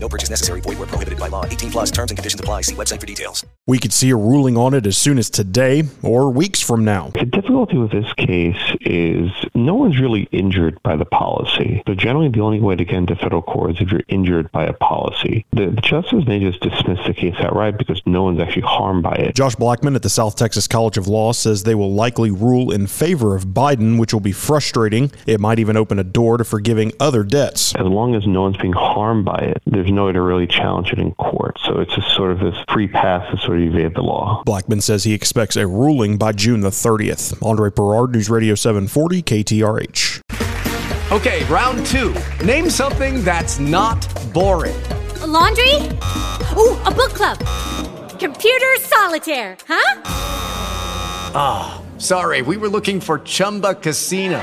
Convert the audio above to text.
No purchase necessary. Void where prohibited by law. 18 plus terms and conditions apply. See website for details. We could see a ruling on it as soon as today or weeks from now. The difficulty with this case is no one's really injured by the policy. So generally the only way to get into federal court is if you're injured by a policy. The, the justice may just dismiss the case outright because no one's actually harmed by it. Josh Blackman at the South Texas College of Law says they will likely rule in favor of Biden, which will be frustrating. It might even open a door to forgiving other debts. As long as no one's being harmed by it, there's no way to really challenge it in court. So it's just sort of this free pass to sort of evade the law. Blackman says he expects a ruling by June the 30th. Andre Perard, News Radio 740, KTRH. Okay, round two. Name something that's not boring. A laundry? Ooh, a book club. Computer solitaire, huh? Ah, oh, sorry, we were looking for Chumba Casino.